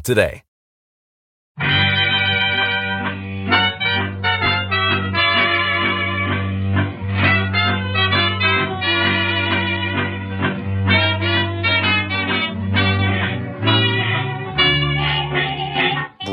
today.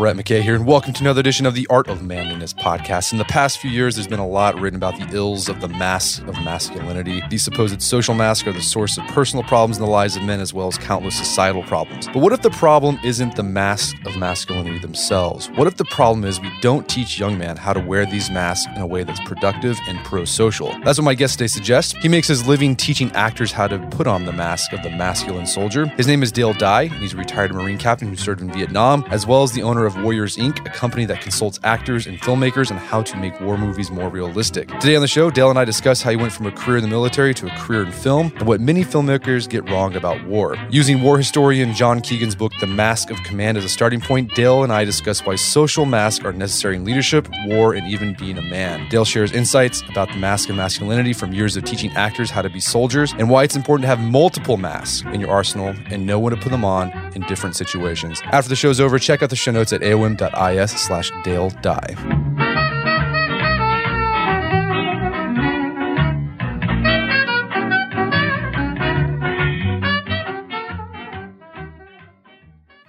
Brett McKay here, and welcome to another edition of the Art of Manliness podcast. In the past few years, there's been a lot written about the ills of the mask of masculinity. These supposed social masks are the source of personal problems in the lives of men as well as countless societal problems. But what if the problem isn't the mask of masculinity themselves? What if the problem is we don't teach young men how to wear these masks in a way that's productive and pro social? That's what my guest today suggests. He makes his living teaching actors how to put on the mask of the masculine soldier. His name is Dale Dye, and he's a retired Marine captain who served in Vietnam, as well as the owner of Warriors Inc., a company that consults actors and filmmakers on how to make war movies more realistic. Today on the show, Dale and I discuss how he went from a career in the military to a career in film and what many filmmakers get wrong about war. Using war historian John Keegan's book, The Mask of Command, as a starting point, Dale and I discuss why social masks are necessary in leadership, war, and even being a man. Dale shares insights about the mask of masculinity from years of teaching actors how to be soldiers and why it's important to have multiple masks in your arsenal and know when to put them on in different situations. After the show's over, check out the show notes at aom.is slash Dale Dye.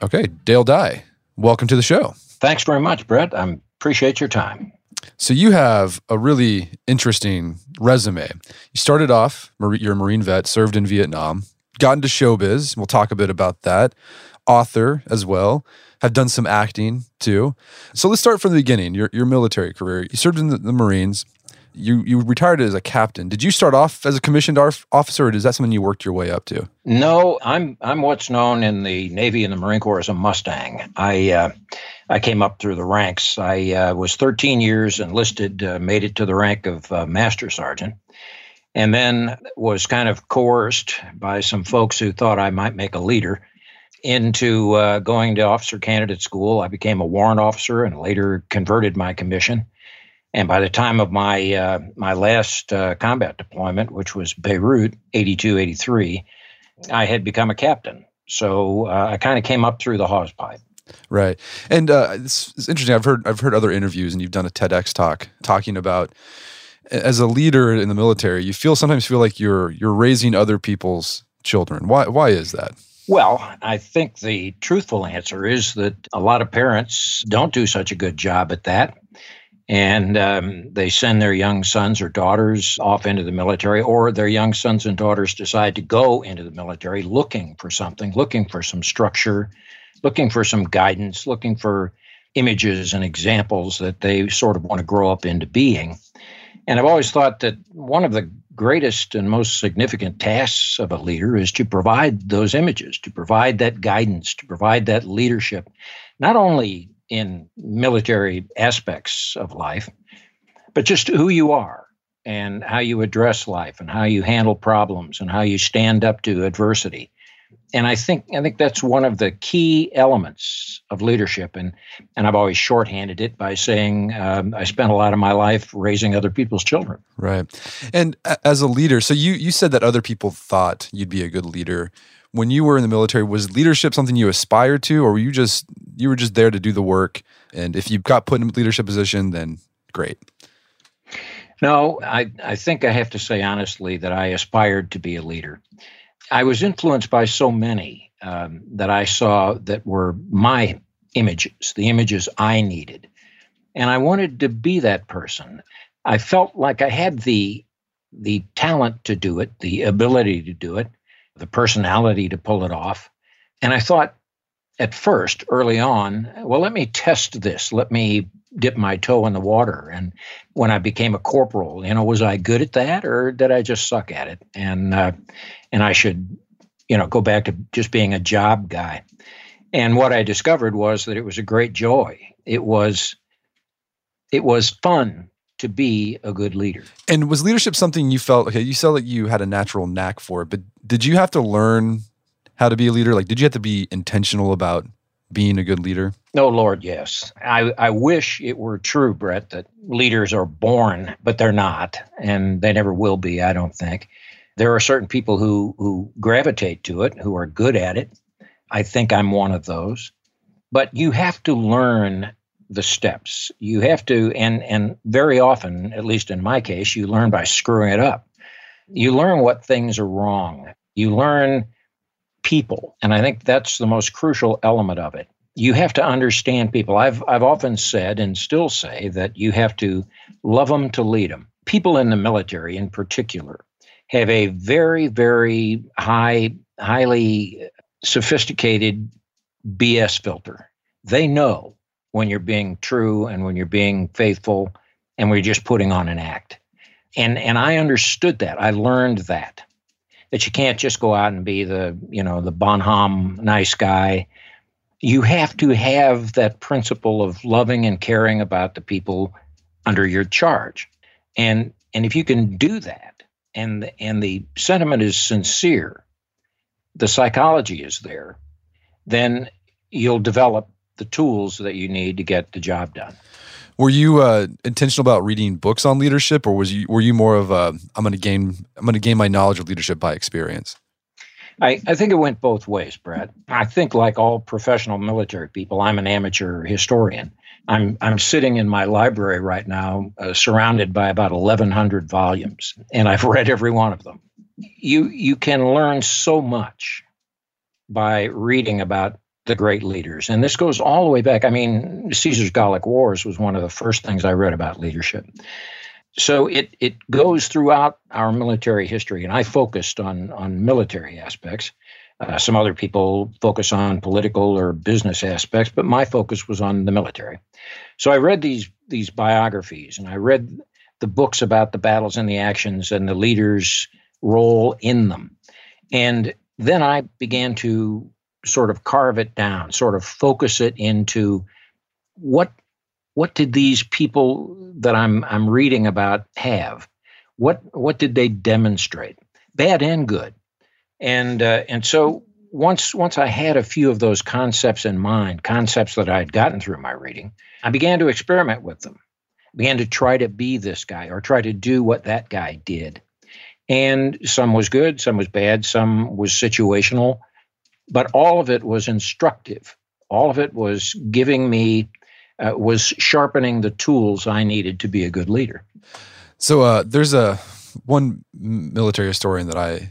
Okay, Dale Dye, welcome to the show. Thanks very much, Brett. I appreciate your time. So you have a really interesting resume. You started off, you're a Marine vet, served in Vietnam, got into showbiz. We'll talk a bit about that. Author as well. Have done some acting too. So let's start from the beginning. Your your military career. You served in the, the Marines. You you retired as a captain. Did you start off as a commissioned officer, or is that something you worked your way up to? No, I'm I'm what's known in the Navy and the Marine Corps as a Mustang. I uh, I came up through the ranks. I uh, was 13 years enlisted, uh, made it to the rank of uh, master sergeant, and then was kind of coerced by some folks who thought I might make a leader into uh, going to officer candidate school. I became a warrant officer and later converted my commission. And by the time of my uh, my last uh, combat deployment, which was Beirut, 82, 83, I had become a captain. So uh, I kind of came up through the hose pipe. Right, and uh, it's, it's interesting. I've heard I've heard other interviews, and you've done a TEDx talk talking about as a leader in the military, you feel sometimes feel like you're you're raising other people's children. Why why is that? Well, I think the truthful answer is that a lot of parents don't do such a good job at that. And um, they send their young sons or daughters off into the military, or their young sons and daughters decide to go into the military looking for something, looking for some structure, looking for some guidance, looking for images and examples that they sort of want to grow up into being. And I've always thought that one of the greatest and most significant tasks of a leader is to provide those images, to provide that guidance, to provide that leadership, not only in military aspects of life, but just who you are and how you address life and how you handle problems and how you stand up to adversity and I think I think that's one of the key elements of leadership. And and I've always shorthanded it by saying um, I spent a lot of my life raising other people's children. Right. And as a leader, so you you said that other people thought you'd be a good leader. When you were in the military, was leadership something you aspired to, or were you just you were just there to do the work? And if you got put in a leadership position, then great. No, I, I think I have to say honestly that I aspired to be a leader. I was influenced by so many um, that I saw that were my images, the images I needed. And I wanted to be that person. I felt like I had the the talent to do it, the ability to do it, the personality to pull it off. And I thought at first, early on, well, let me test this. Let me dip my toe in the water. And when I became a corporal, you know, was I good at that or did I just suck at it? And uh, and I should, you know, go back to just being a job guy. And what I discovered was that it was a great joy. It was it was fun to be a good leader. And was leadership something you felt okay, you felt like you had a natural knack for it, but did you have to learn how to be a leader? Like did you have to be intentional about being a good leader? Oh Lord, yes. I, I wish it were true, Brett, that leaders are born, but they're not, and they never will be, I don't think. There are certain people who who gravitate to it, who are good at it. I think I'm one of those. But you have to learn the steps. You have to, and and very often, at least in my case, you learn by screwing it up. You learn what things are wrong. You learn people, and I think that's the most crucial element of it. You have to understand people. I've I've often said and still say that you have to love them to lead them. People in the military, in particular, have a very very high, highly sophisticated BS filter. They know when you're being true and when you're being faithful and we're just putting on an act. And and I understood that. I learned that. That you can't just go out and be the, you know, the Bonhomme nice guy. You have to have that principle of loving and caring about the people under your charge. And and if you can do that and and the sentiment is sincere, the psychology is there, then you'll develop the tools that you need to get the job done. Were you uh, intentional about reading books on leadership, or was you were you more of a I'm going to gain I'm going to gain my knowledge of leadership by experience? I, I think it went both ways, Brett. I think, like all professional military people, I'm an amateur historian. I'm I'm sitting in my library right now, uh, surrounded by about 1,100 volumes, and I've read every one of them. You you can learn so much by reading about the great leaders. And this goes all the way back. I mean, Caesar's Gallic Wars was one of the first things I read about leadership. So it it goes throughout our military history, and I focused on on military aspects. Uh, some other people focus on political or business aspects, but my focus was on the military. So I read these these biographies, and I read the books about the battles and the actions and the leaders' role in them, and then I began to sort of carve it down, sort of focus it into what what did these people that I'm I'm reading about have? What what did they demonstrate, bad and good? And uh, and so once once I had a few of those concepts in mind, concepts that I had gotten through my reading, I began to experiment with them. I began to try to be this guy or try to do what that guy did. And some was good, some was bad, some was situational, but all of it was instructive. All of it was giving me, uh, was sharpening the tools I needed to be a good leader. So uh, there's a one military historian that I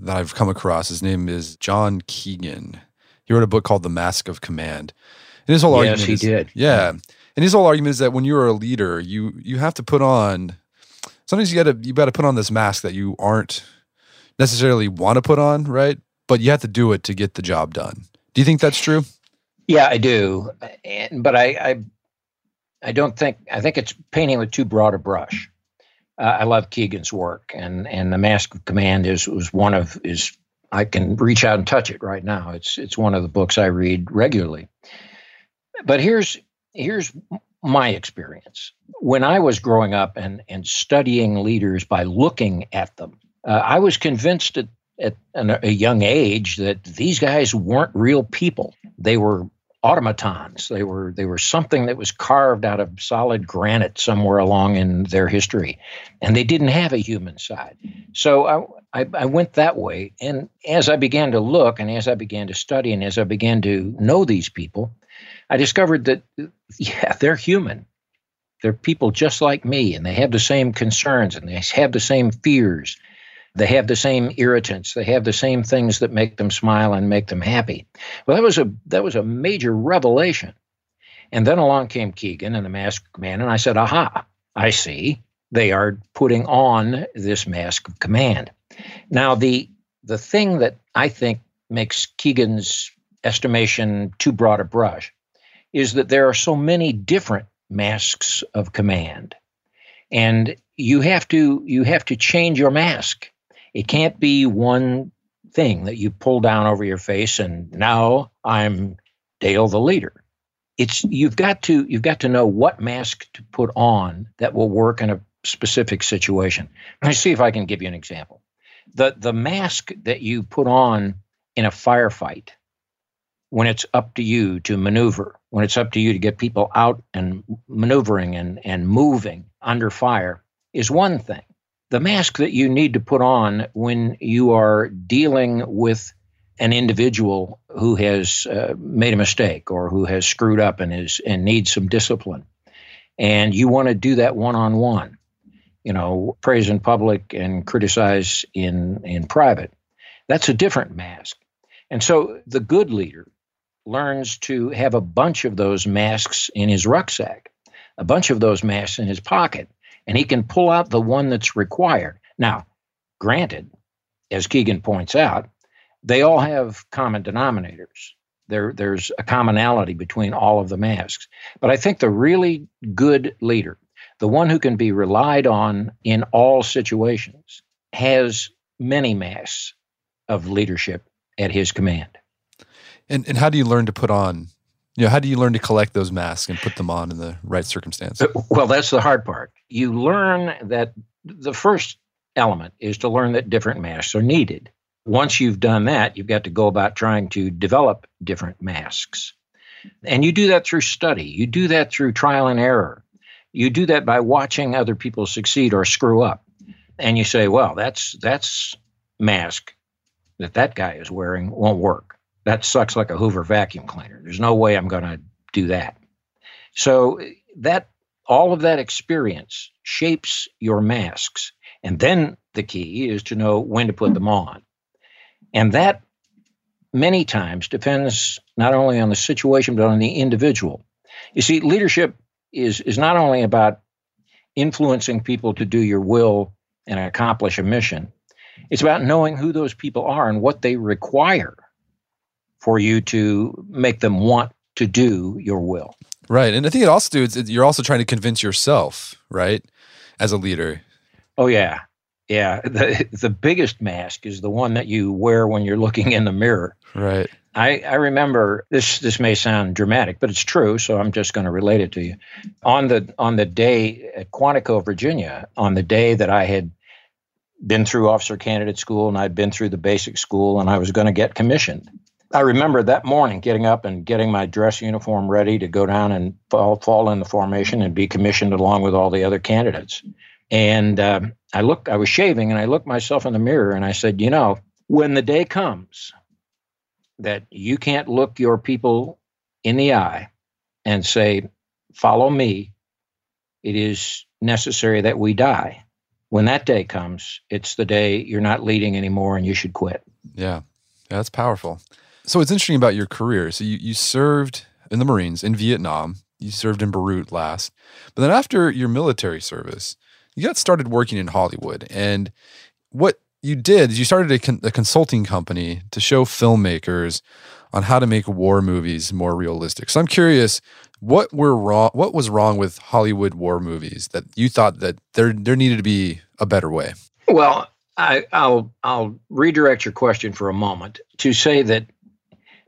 that I've come across. His name is John Keegan. He wrote a book called The Mask of Command. And his whole yes, argument he is, did. Yeah. And his whole argument is that when you're a leader, you you have to put on sometimes you gotta you gotta put on this mask that you aren't necessarily want to put on, right? but you have to do it to get the job done. Do you think that's true? Yeah, I do, and, but I, I, I don't think I think it's painting with too broad a brush. Uh, I love Keegan's work, and and the Mask of Command is was one of is I can reach out and touch it right now. It's it's one of the books I read regularly. But here's here's my experience when I was growing up and and studying leaders by looking at them. Uh, I was convinced at at a young age that these guys weren't real people. They were automatons. They were they were something that was carved out of solid granite somewhere along in their history, and they didn't have a human side. So I, I, I went that way, and as I began to look, and as I began to study, and as I began to know these people, I discovered that yeah, they're human. They're people just like me, and they have the same concerns, and they have the same fears They have the same irritants. They have the same things that make them smile and make them happy. Well, that was a that was a major revelation. And then along came Keegan and the masked man, and I said, "Aha! I see. They are putting on this mask of command." Now, the the thing that I think makes Keegan's estimation too broad a brush is that there are so many different masks of command, and you have to you have to change your mask. It can't be one thing that you pull down over your face and now I'm Dale the leader. It's you've got to you've got to know what mask to put on that will work in a specific situation. Let me see if I can give you an example. The the mask that you put on in a firefight when it's up to you to maneuver, when it's up to you to get people out and maneuvering and, and moving under fire is one thing. The mask that you need to put on when you are dealing with an individual who has uh, made a mistake or who has screwed up and is and needs some discipline, and you want to do that one on one, you know, praise in public and criticize in in private. That's a different mask. And so the good leader learns to have a bunch of those masks in his rucksack, a bunch of those masks in his pocket, and he can pull out the one that's required. Now, granted, as Keegan points out, they all have common denominators. There, there's a commonality between all of the masks. But I think the really good leader, the one who can be relied on in all situations, has many masks of leadership at his command. And, and how do you learn to put on you know, how do you learn to collect those masks and put them on in the right circumstance? Uh, well, that's the hard part. You learn that the first element is to learn that different masks are needed. Once you've done that, you've got to go about trying to develop different masks. And you do that through study, you do that through trial and error. You do that by watching other people succeed or screw up. And you say, well, that's that's mask that that guy is wearing won't work that sucks like a Hoover vacuum cleaner. There's no way I'm going to do that. So that all of that experience shapes your masks. And then the key is to know when to put them mm-hmm. on. And that many times depends not only on the situation, but on the individual. You see, leadership is, is not only about influencing people to do your will and accomplish a mission, it's about knowing who those people are and what they require for you to make them want to do your will. Right. And I think it also dudes, you're also trying to convince yourself, right? As a leader. Oh yeah. Yeah. The the biggest mask is the one that you wear when you're looking in the mirror. Right. I, I remember this this may sound dramatic, but it's true, so I'm just going to relate it to you. On the on the day at Quantico, Virginia, on the day that I had been through officer candidate school and I'd been through the basic school and I was going to get commissioned. I remember that morning getting up and getting my dress uniform ready to go down and fall, fall in the formation and be commissioned along with all the other candidates. And uh, I looked, I was shaving and I looked myself in the mirror and I said, you know, when the day comes that you can't look your people in the eye and say, follow me, it is necessary that we die. When that day comes, it's the day you're not leading anymore and you should quit. Yeah. Yeah, that's powerful. So it's interesting about your career. So you, you served in the Marines in Vietnam. You served in Beirut last. But then after your military service, you got started working in Hollywood. And what you did is you started a, con- a consulting company to show filmmakers on how to make war movies more realistic. So I'm curious, what were wrong? What was wrong with Hollywood war movies that you thought that there there needed to be a better way? Well, I, will I'll redirect your question for a moment to say that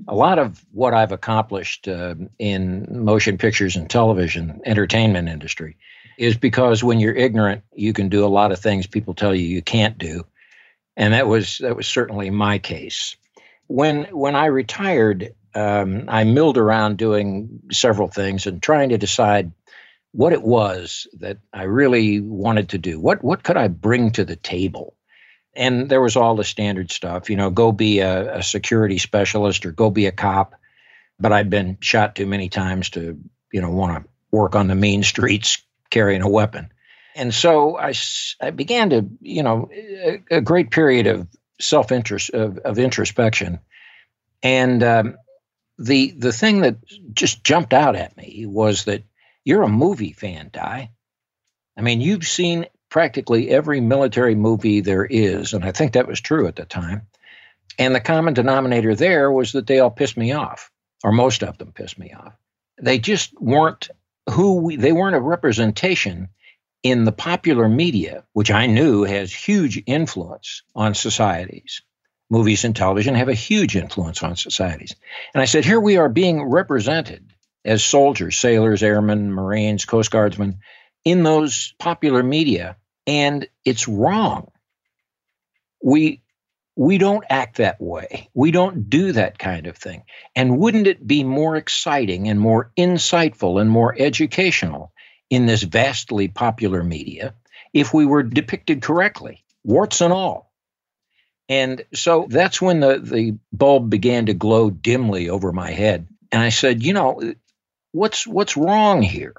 a lot of what I've accomplished uh, in motion pictures and television entertainment industry is because when you're ignorant, you can do a lot of things people tell you you can't do, and that was that was certainly my case. When when I retired, um, I milled around doing several things and trying to decide what it was that I really wanted to do. What what could I bring to the table? And there was all the standard stuff, you know, go be a, a, security specialist or go be a cop. But I'd been shot too many times to, you know, want to work on the mean streets carrying a weapon. And so I, I began to, you know, a, a great period of self interest, of, of, introspection. And um, the, the thing that just jumped out at me was that you're a movie fan, Dye. I mean, you've seen practically every military movie there is. And I think that was true at the time. And the common denominator there was that they all pissed me off, or most of them pissed me off. They just weren't who we, they weren't a representation in the popular media, which I knew has huge influence on societies. Movies and television have a huge influence on societies. And I said, here we are being represented as soldiers, sailors, airmen, Marines, Coast Guardsmen in those popular media, and it's wrong. We we don't act that way. We don't do that kind of thing. And wouldn't it be more exciting and more insightful and more educational in this vastly popular media if we were depicted correctly, warts and all? And so that's when the, the bulb began to glow dimly over my head. And I said, you know, what's what's wrong here?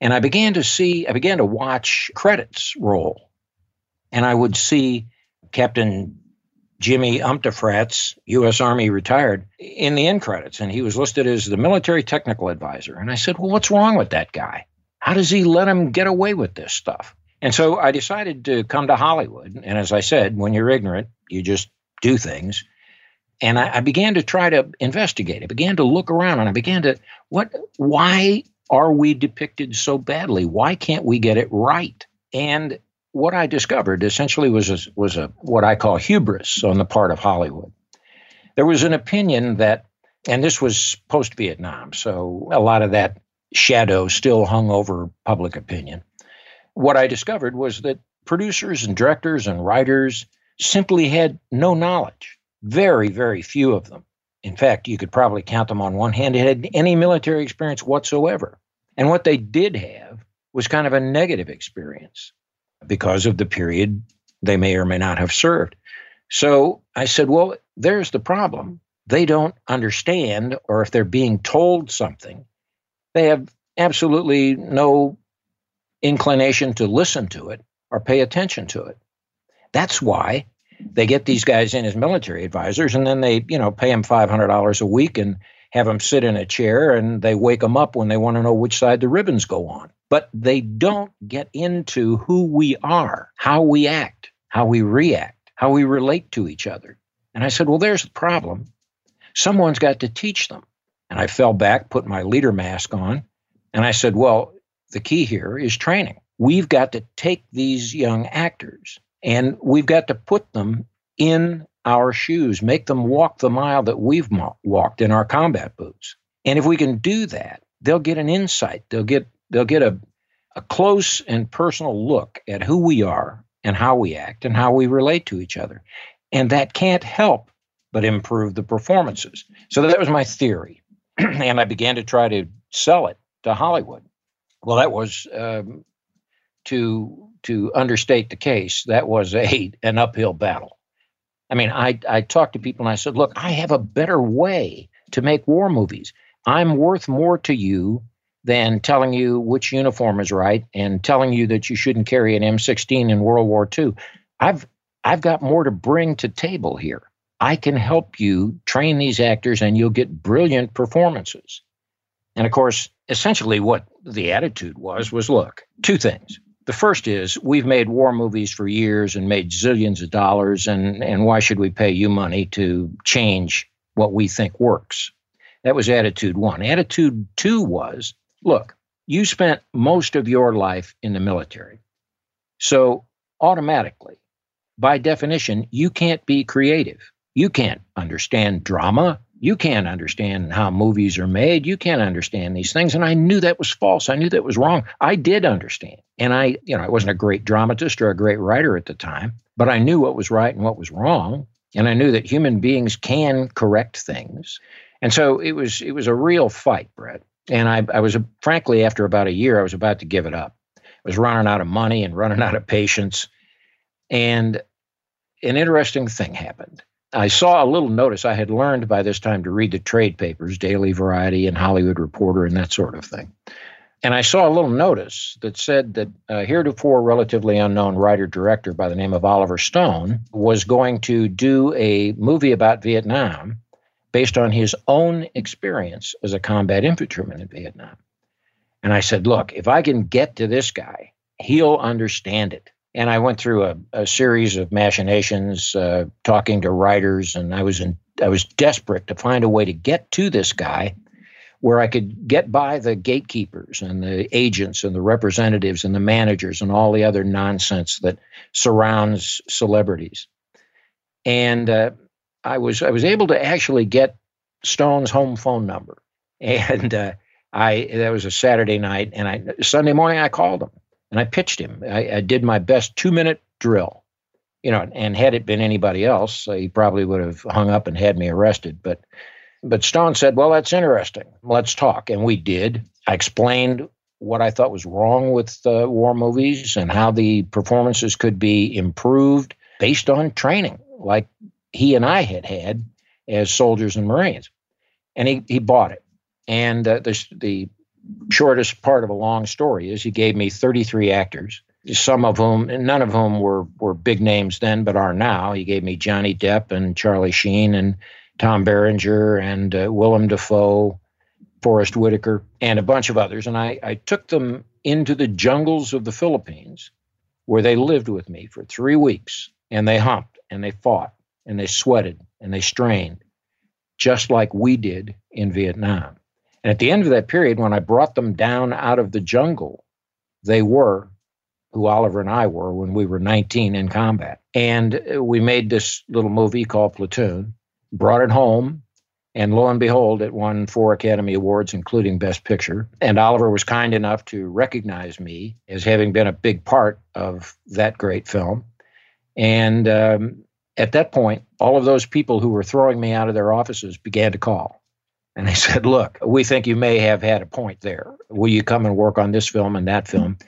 And I began to see, I began to watch credits roll. And I would see Captain Jimmy Umtafrats, U.S. Army retired, in the end credits, and he was listed as the military technical advisor. And I said, Well, what's wrong with that guy? How does he let him get away with this stuff? And so I decided to come to Hollywood. And as I said, when you're ignorant, you just do things. And I, I began to try to investigate. I began to look around and I began to, what, why are we depicted so badly? Why can't we get it right? And what I discovered essentially was a, was a what I call hubris on the part of Hollywood. There was an opinion that, and this was post Vietnam, so a lot of that shadow still hung over public opinion. What I discovered was that producers and directors and writers simply had no knowledge. Very, very few of them. In fact, you could probably count them on one hand, had any military experience whatsoever. And what they did have was kind of a negative experience because of the period they may or may not have served. So I said, well, there's the problem. They don't understand, or if they're being told something, they have absolutely no inclination to listen to it or pay attention to it. That's why they get these guys in as military advisors and then they, you know, pay them $500 a week and have them sit in a chair and they wake them up when they want to know which side the ribbons go on but they don't get into who we are, how we act, how we react, how we relate to each other. And I said, Well, there's the problem. Someone's got to teach them. And I fell back, put my leader mask on, and I said, Well, the key here is training. We've got to take these young actors and we've got to put them in our shoes, make them walk the mile that we've walked in our combat boots. And if we can do that, they'll get an insight. They'll get they'll get a, a close and personal look at who we are and how we act and how we relate to each other. And that can't help but improve the performances. So that was my theory. and I began to try to sell it to Hollywood. Well, that was um, to to understate the case. That was a an uphill battle. I mean, I I talked to people and I said, "Look, I have a better way to make war movies. I'm worth more to you than telling you which uniform is right and telling you that you shouldn't carry an M16 in World War II. I've I've got more to bring to table here. I can help you train these actors and you'll get brilliant performances. And of course, essentially what the attitude was was look, two things. The first is we've made war movies for years and made zillions of dollars and and why should we pay you money to change what we think works? That was attitude 1. Attitude 2 was look, you spent most of your life in the military. So automatically, by definition, you can't be creative. You can't understand drama. You can't understand how movies are made. You can't understand these things. And I knew that was false. I knew that was wrong. I did understand. And I, you know, I wasn't a great dramatist or a great writer at the time, but I knew what was right and what was wrong. And I knew that human beings can correct things. And so it was it was a real fight, Brett and I, I was frankly after about a year, I was about to give it up. I was running out of money and running out of patience, and an interesting thing happened. I saw a little notice. I had learned by this time to read the trade papers, Daily Variety and Hollywood Reporter, and that sort of thing. And I saw a little notice that said that a heretofore relatively unknown writer director by the name of Oliver Stone was going to do a movie about Vietnam based on his own experience as a combat infantryman in Vietnam. And I said, look, if I can get to this guy, he'll understand it. And I went through a, a series of machinations, uh, talking to writers, and I was in, I was desperate to find a way to get to this guy where I could get by the gatekeepers and the agents and the representatives and the managers and all the other nonsense that surrounds celebrities. And uh, I was I was able to actually get Stone's home phone number, and uh, I that was a Saturday night, and I Sunday morning I called him and I pitched him. I, I did my best two minute drill, you know, and had it been anybody else, he probably would have hung up and had me arrested. But but Stone said, "Well, that's interesting. Let's talk," and we did. I explained what I thought was wrong with uh, war movies and how the performances could be improved based on training, like he and I had had as soldiers and Marines. And he, he bought it. And uh, the, the shortest part of a long story is he gave me 33 actors, some of whom, none of whom were, were big names then, but are now. He gave me Johnny Depp and Charlie Sheen and Tom Berenger and uh, Willem Dafoe, Forest Whitaker, and a bunch of others. And I, I took them into the jungles of the Philippines where they lived with me for three weeks and they humped and they fought and they sweated and they strained just like we did in Vietnam. And at the end of that period, when I brought them down out of the jungle, they were who Oliver and I were when we were 19 in combat. And we made this little movie called Platoon, brought it home, and lo and behold, it won four Academy Awards, including Best Picture. And Oliver was kind enough to recognize me as having been a big part of that great film. And um, at that point, all of those people who were throwing me out of their offices began to call. And they said, Look, we think you may have had a point there. Will you come and work on this film and that film?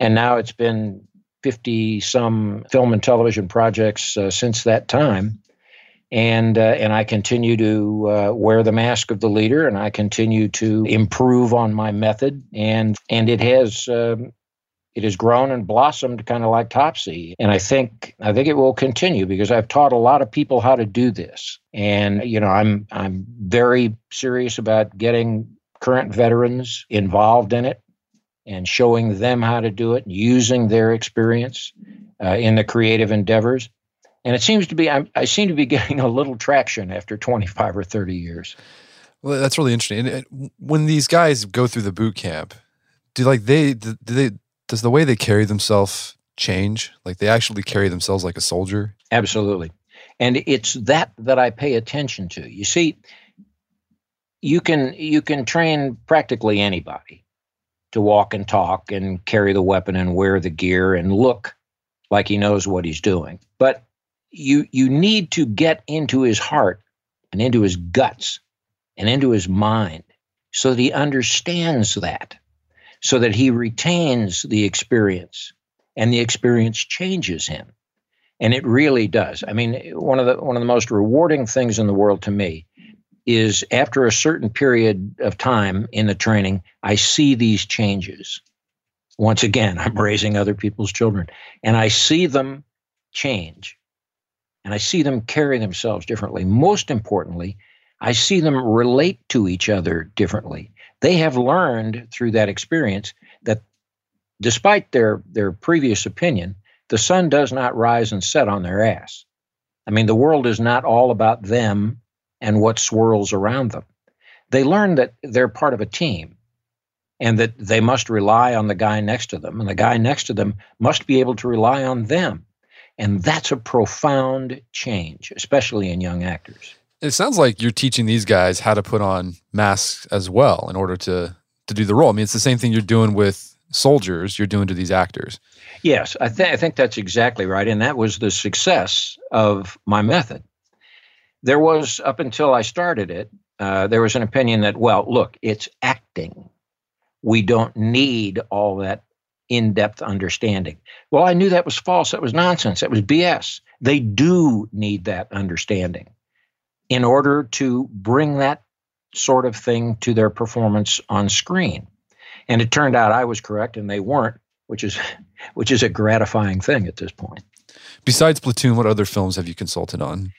And now it's been 50 some film and television projects uh, since that time. And, uh, and I continue to uh, wear the mask of the leader and I continue to improve on my method. And, and it has um, it has grown and blossomed kind of like Topsy. And I think I think it will continue because I've taught a lot of people how to do this. And you know, I'm I'm very serious about getting current veterans involved in it and showing them how to do it, using their experience uh, in the creative endeavors. And it seems to be I'm, I seem to be getting a little traction after 25 or 30 years. Well, that's really interesting. And when these guys go through the boot camp, do like they do they does the way they carry themselves change? Like they actually carry themselves like a soldier? Absolutely. And it's that that I pay attention to. You see, you can you can train practically anybody to walk and talk and carry the weapon and wear the gear and look like he knows what he's doing. But you you need to get into his heart and into his guts and into his mind so that he understands that so that he retains the experience and the experience changes him. And it really does. I mean, one of the one of the most rewarding things in the world to me is after a certain period of time in the training, I see these changes. Once again, I'm raising other people's children and I see them change. And I see them carry themselves differently. Most importantly, I see them relate to each other differently they have learned through that experience that despite their, their previous opinion, the sun does not rise and set on their ass. I mean, the world is not all about them and what swirls around them. They learn that they're part of a team and that they must rely on the guy next to them, and the guy next to them must be able to rely on them. And that's a profound change, especially in young actors. It sounds like you're teaching these guys how to put on masks as well in order to to do the role. I mean, it's the same thing you're doing with soldiers. You're doing to these actors. Yes, I think I think that's exactly right, and that was the success of my method. There was up until I started it, uh, there was an opinion that well, look, it's acting. We don't need all that in-depth understanding. Well, I knew that was false. That was nonsense. That was BS. They do need that understanding in order to bring that sort of thing to their performance on screen. And it turned out I was correct and they weren't, which is which is a gratifying thing at this point. Besides Platoon, what other films have you consulted on?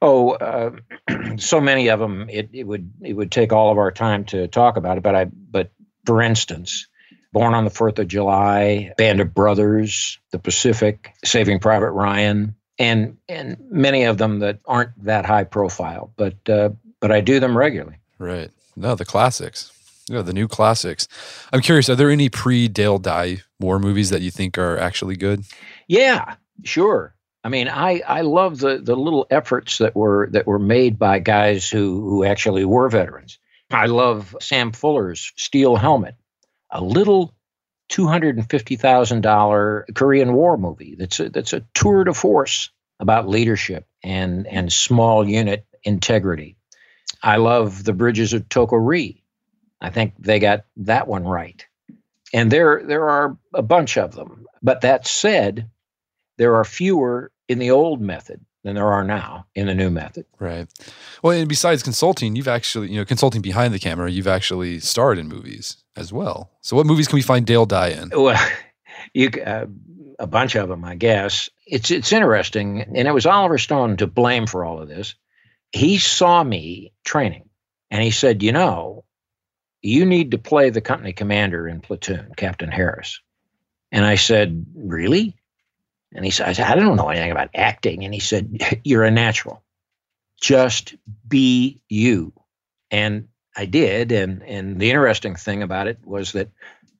Oh, uh, so many of them. It, it would it would take all of our time to talk about it. But I but for instance, Born on the Fourth of July, Band of Brothers, The Pacific, Saving Private Ryan, and and many of them that aren't that high profile, but uh, but I do them regularly. Right. No, the classics. Yeah, the new classics. I'm curious, are there any pre Dale Dye war movies that you think are actually good? Yeah, sure. I mean, I, I love the, the little efforts that were that were made by guys who who actually were veterans. I love Sam Fuller's Steel Helmet, a little two hundred and fifty thousand dollar Korean War movie. That's a, that's a tour de force about leadership and and small unit integrity. I love the Bridges of Toko-Ri. I think they got that one right, and there there are a bunch of them. But that said, there are fewer in the old method than there are now in the new method. Right. Well, and besides consulting, you've actually, you know, consulting behind the camera, you've actually starred in movies as well. So, what movies can we find Dale Dye in? Well, you uh, a bunch of them, I guess. It's it's interesting, and it was Oliver Stone to blame for all of this. He saw me training, and he said, "You know, you need to play the company commander in Platoon, Captain Harris." And I said, "Really?" And he said, I don't know anything about acting. And he said, You're a natural. Just be you. And I did. And and the interesting thing about it was that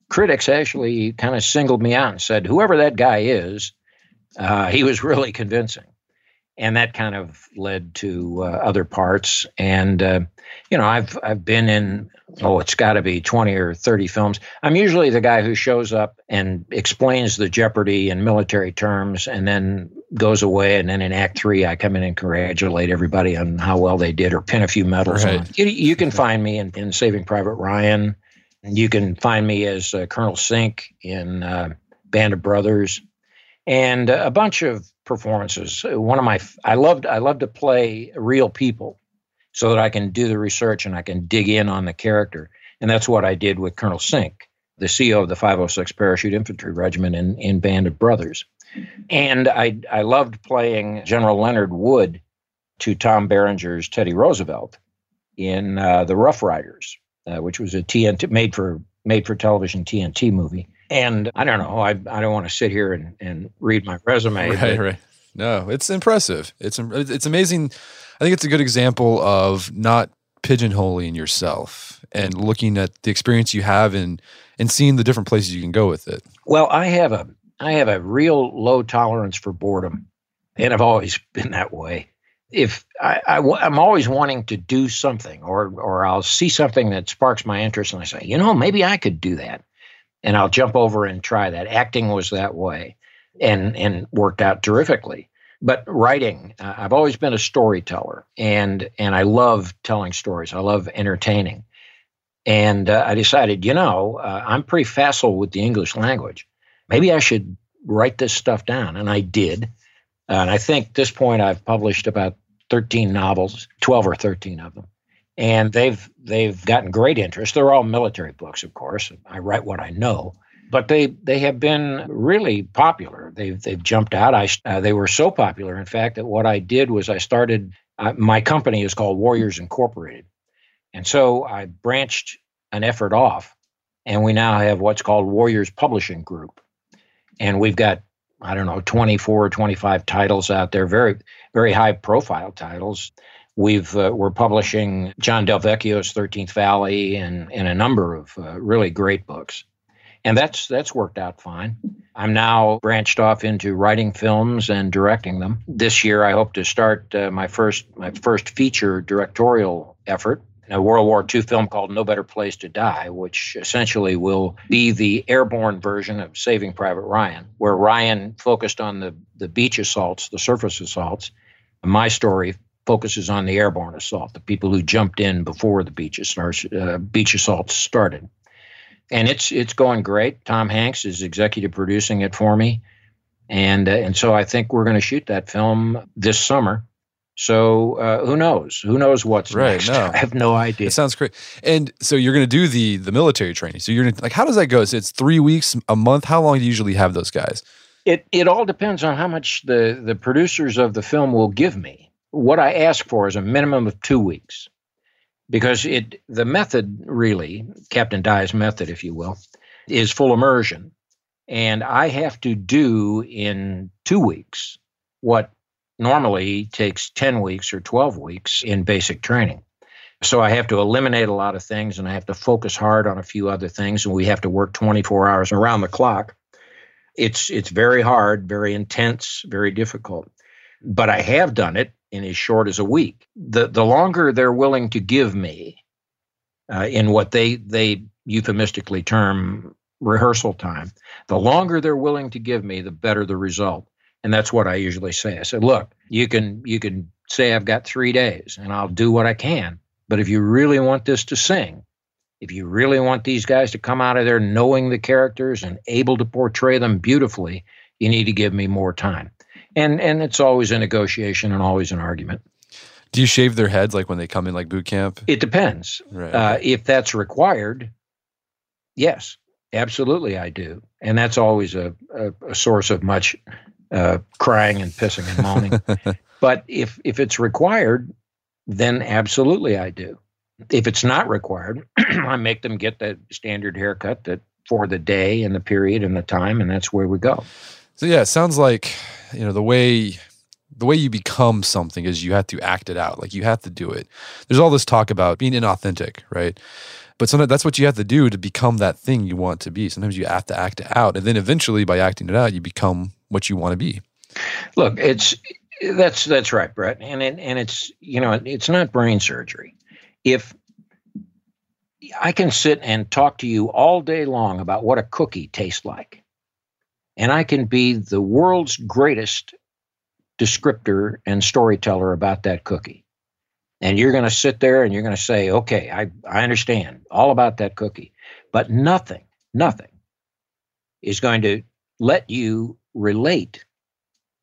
critics actually kind of singled me out and said, whoever that guy is, uh, he was really convincing and that kind of led to uh, other parts. And uh, you know, I've I've been in oh, it's got to be twenty or thirty films. I'm usually the guy who shows up and explains the jeopardy in military terms, and then goes away. And then in Act Three, I come in and congratulate everybody on how well they did, or pin a few medals right. on. You, you can find me in, in Saving Private Ryan. You can find me as uh, Colonel Sink in uh, Band of Brothers and a bunch of performances. One of my I loved I love to play real people so that I can do the research and I can dig in on the character. And that's what I did with Colonel Sink, the CO of the 506 Parachute Infantry Regiment in, in Band of Brothers. And I I loved playing General Leonard Wood to Tom Berenger's Teddy Roosevelt in uh, the Rough Riders, uh, which was a TNT made for made for television TNT movie. And I don't know. I, I don't want to sit here and, and read my resume. Right, right. No, it's impressive. It's it's amazing. I think it's a good example of not pigeonholing yourself and looking at the experience you have and and seeing the different places you can go with it. Well, I have a I have a real low tolerance for boredom, and I've always been that way. If I, I I'm always wanting to do something, or or I'll see something that sparks my interest, and I say, you know, maybe I could do that and I'll jump over and try that. Acting was that way, and and worked out terrifically. But writing, uh, I've always been a storyteller, and and I love telling stories. I love entertaining, and uh, I decided, you know, uh, I'm pretty facile with the English language. Maybe I should write this stuff down, and I did. and I think at this point I've published about 13 novels, 12 or 13 of them and they've they've gotten great interest. They're all military books, of course. I write what I know, but they they have been really popular. They've they've jumped out. I uh, they were so popular, in fact, that what I did was I started. Uh, my company is called Warriors Incorporated, and so I branched an effort off, and we now have what's called Warriors Publishing Group, and we've got I don't know 24 or 25 titles out there, very very high profile titles. We've uh, we're publishing John Del Vecchio's Thirteenth Valley and and a number of uh, really great books, and that's that's worked out fine. I'm now branched off into writing films and directing them. This year, I hope to start uh, my first my first feature directorial effort, a World War II film called No Better Place to Die, which essentially will be the airborne version of Saving Private Ryan, where Ryan focused on the, the beach assaults, the surface assaults. My story focuses on the airborne assault, the people who jumped in before the beach, uh, beach assaults started. And it's it's going great. Tom Hanks is executive producing it for me, and uh, and so I think we're going to shoot that film this summer, So uh, who knows? Who knows what's Right, next? no. I have no idea. It sounds great. And so you're going to do the the military training. So you're gonna, like, how does that go? So it's three weeks, a month. How long do you usually have those guys? It it all depends on how much the the producers of the film will give me. What I ask for is a minimum of two weeks, because it the method really Captain Dye's method, if you will, is full immersion, and I have to do in two weeks what normally takes ten weeks or twelve weeks in basic training. So I have to eliminate a lot of things, and I have to focus hard on a few other things, and we have to work twenty four hours around the clock it's it's very hard, very intense, very difficult. But I have done it in as short as a week. The the longer they're willing to give me uh, in what they they euphemistically term rehearsal time, the longer they're willing to give me, the better the result. And that's what I usually say. I said, look, you can you can say I've got three days and I'll do what I can. But if you really want this to sing, if you really want these guys to come out of there knowing the characters and able to portray them beautifully, you need to give me more time. And and it's always a negotiation and always an argument. Do you shave their heads like when they come in like boot camp? It depends. Right. Uh, if that's required, yes, absolutely, I do. And that's always a, a, a source of much uh, crying and pissing and moaning. but if if it's required, then absolutely I do. If it's not required, I make them get the standard haircut that for the day and the period and the time, and that's where we go. So yeah, it sounds like you know the way the way you become something is you have to act it out. Like you have to do it. There's all this talk about being inauthentic, right? But sometimes that's what you have to do to become that thing you want to be. Sometimes you have to act it out, and then eventually, by acting it out, you become what you want to be. Look, it's that's that's right, Brett, and it, and it's you know it's not brain surgery. If I can sit and talk to you all day long about what a cookie tastes like, and I can be the world's greatest descriptor and storyteller about that cookie, and you're going to sit there and you're going to say, "Okay, I I understand all about that cookie," but nothing, nothing is going to let you relate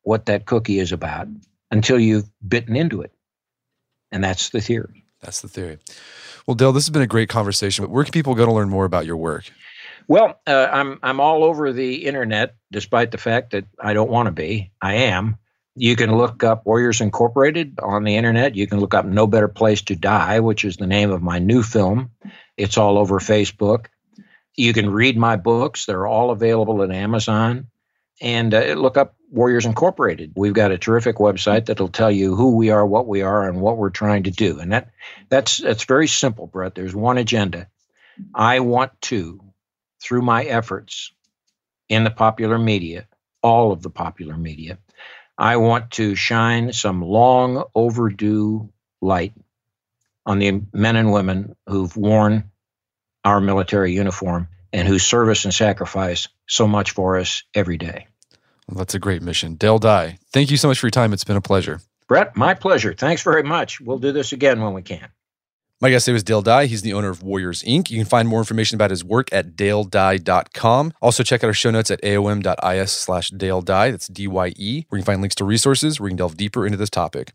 what that cookie is about until you've bitten into it. And that's the theory. That's the theory. Well, Dale, this has been a great conversation. But where can people go to learn more about your work? Well, uh, I'm I'm all over the internet, despite the fact that I don't want to be. I am. You can look up Warriors Incorporated on the internet. You can look up No Better Place to Die, which is the name of my new film. It's all over Facebook. You can read my books. They're all available at Amazon. And uh, look up Warriors Incorporated. We've got a terrific website that'll tell you who we are, what we are, and what we're trying to do. And that that's that's very simple, Brett. There's one agenda. I want to, through my efforts in the popular media, all of the popular media, I want to shine some long overdue light on the men and women who've worn our military uniform and whose service and sacrifice so much for us every day. Well, that's a great mission. Dale Dye, thank you so much for your time. It's been a pleasure. Brett, my pleasure. Thanks very much. We'll do this again when we can. My guest today was Dale Dye. He's the owner of Warriors Inc. You can find more information about his work at daledye.com. Also, check out our show notes at aom.is slash Dale Dye. That's D Y E, where you can find links to resources where you can delve deeper into this topic.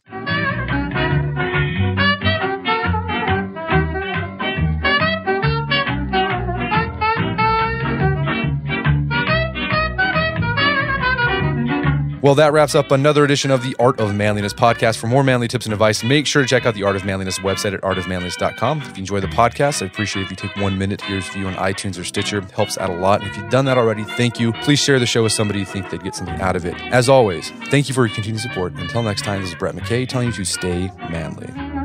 Well, that wraps up another edition of the Art of Manliness podcast. For more manly tips and advice, make sure to check out the Art of Manliness website at artofmanliness.com. If you enjoy the podcast, I'd appreciate if you take one minute to hear us view on iTunes or Stitcher. It helps out a lot. And if you've done that already, thank you. Please share the show with somebody you think they'd get something out of it. As always, thank you for your continued support. Until next time, this is Brett McKay telling you to stay manly.